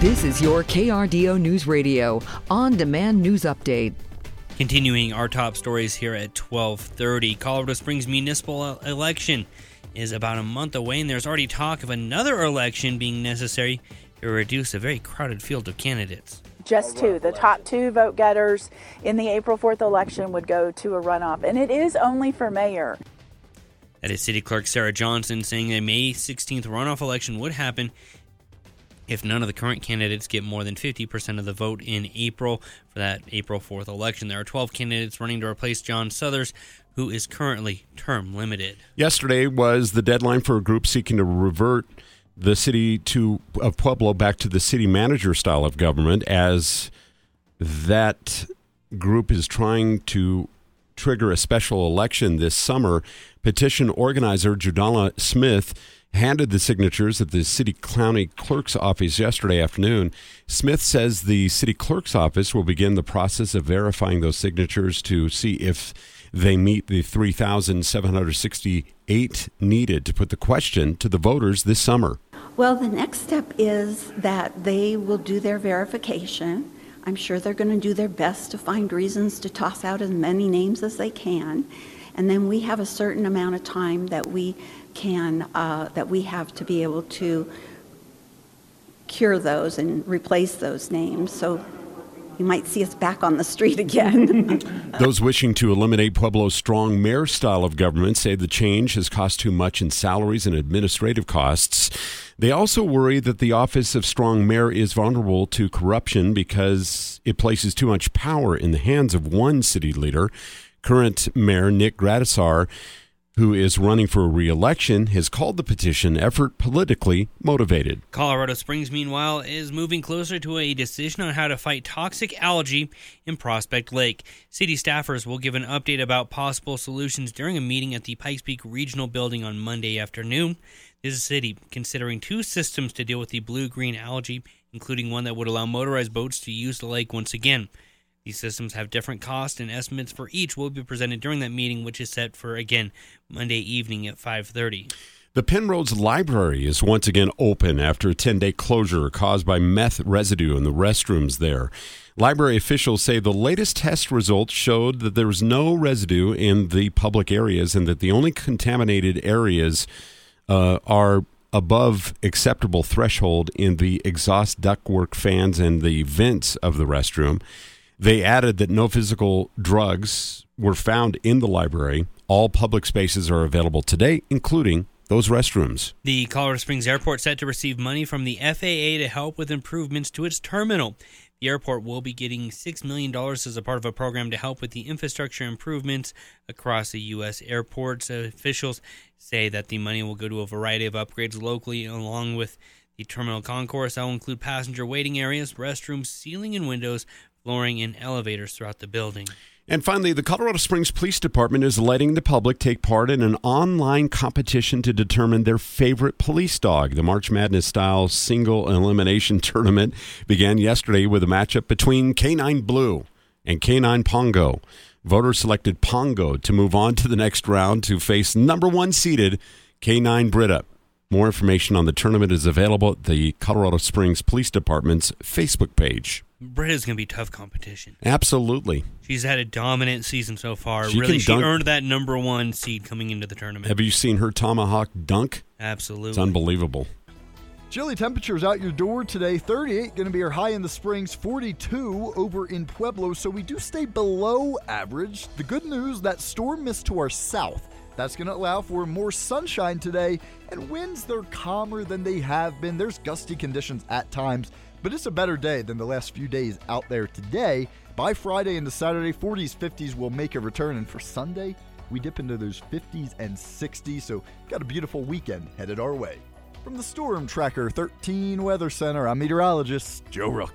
This is your KRDO News Radio on demand news update. Continuing our top stories here at 12:30, Colorado Springs municipal election is about a month away and there's already talk of another election being necessary to reduce a very crowded field of candidates. Just two. The top two vote getters in the April 4th election would go to a runoff, and it is only for mayor. That is City Clerk Sarah Johnson saying a May 16th runoff election would happen if none of the current candidates get more than 50% of the vote in April for that April 4th election. There are 12 candidates running to replace John Suthers, who is currently term limited. Yesterday was the deadline for a group seeking to revert the city to of Pueblo back to the city manager style of government as that group is trying to trigger a special election this summer. Petition organizer Judala Smith handed the signatures at the city county clerk's office yesterday afternoon. Smith says the city clerk's office will begin the process of verifying those signatures to see if they meet the 3,768 needed to put the question to the voters this summer. Well, the next step is that they will do their verification. I'm sure they're going to do their best to find reasons to toss out as many names as they can. And then we have a certain amount of time that we can, uh, that we have to be able to cure those and replace those names. So you might see us back on the street again. Those wishing to eliminate Pueblo's strong mayor style of government say the change has cost too much in salaries and administrative costs. They also worry that the office of strong mayor is vulnerable to corruption because it places too much power in the hands of one city leader. Current Mayor Nick Gradisar who is running for re-election, has called the petition effort politically motivated. Colorado Springs, meanwhile, is moving closer to a decision on how to fight toxic algae in Prospect Lake. City staffers will give an update about possible solutions during a meeting at the Pikes Peak Regional Building on Monday afternoon. This is city considering two systems to deal with the blue-green algae, including one that would allow motorized boats to use the lake once again. These systems have different costs and estimates for each will be presented during that meeting, which is set for again Monday evening at 5:30. The Penrose Library is once again open after a 10 day closure caused by meth residue in the restrooms there. Library officials say the latest test results showed that there was no residue in the public areas and that the only contaminated areas uh, are above acceptable threshold in the exhaust ductwork fans and the vents of the restroom. They added that no physical drugs were found in the library. All public spaces are available today, including those restrooms. The Colorado Springs Airport set to receive money from the FAA to help with improvements to its terminal. The airport will be getting $6 million as a part of a program to help with the infrastructure improvements across the U.S. airports. Officials say that the money will go to a variety of upgrades locally, along with the terminal concourse. That will include passenger waiting areas, restrooms, ceiling and windows, flooring, and elevators throughout the building. And finally, the Colorado Springs Police Department is letting the public take part in an online competition to determine their favorite police dog. The March Madness style single elimination tournament began yesterday with a matchup between K9 Blue and K9 Pongo. Voters selected Pongo to move on to the next round to face number one seeded K9 Brita. More information on the tournament is available at the Colorado Springs Police Department's Facebook page. Britta's going to be tough competition. Absolutely. She's had a dominant season so far. She really, she earned that number one seed coming into the tournament. Have you seen her tomahawk dunk? Absolutely. It's unbelievable. Chilly temperatures out your door today. 38 going to be our high in the Springs, 42 over in Pueblo. So we do stay below average. The good news that storm missed to our south. That's going to allow for more sunshine today, and winds they're calmer than they have been. There's gusty conditions at times, but it's a better day than the last few days out there today. By Friday into Saturday, 40s, 50s will make a return, and for Sunday, we dip into those 50s and 60s. So, got a beautiful weekend headed our way. From the Storm Tracker 13 Weather Center, I'm meteorologist Joe Rook.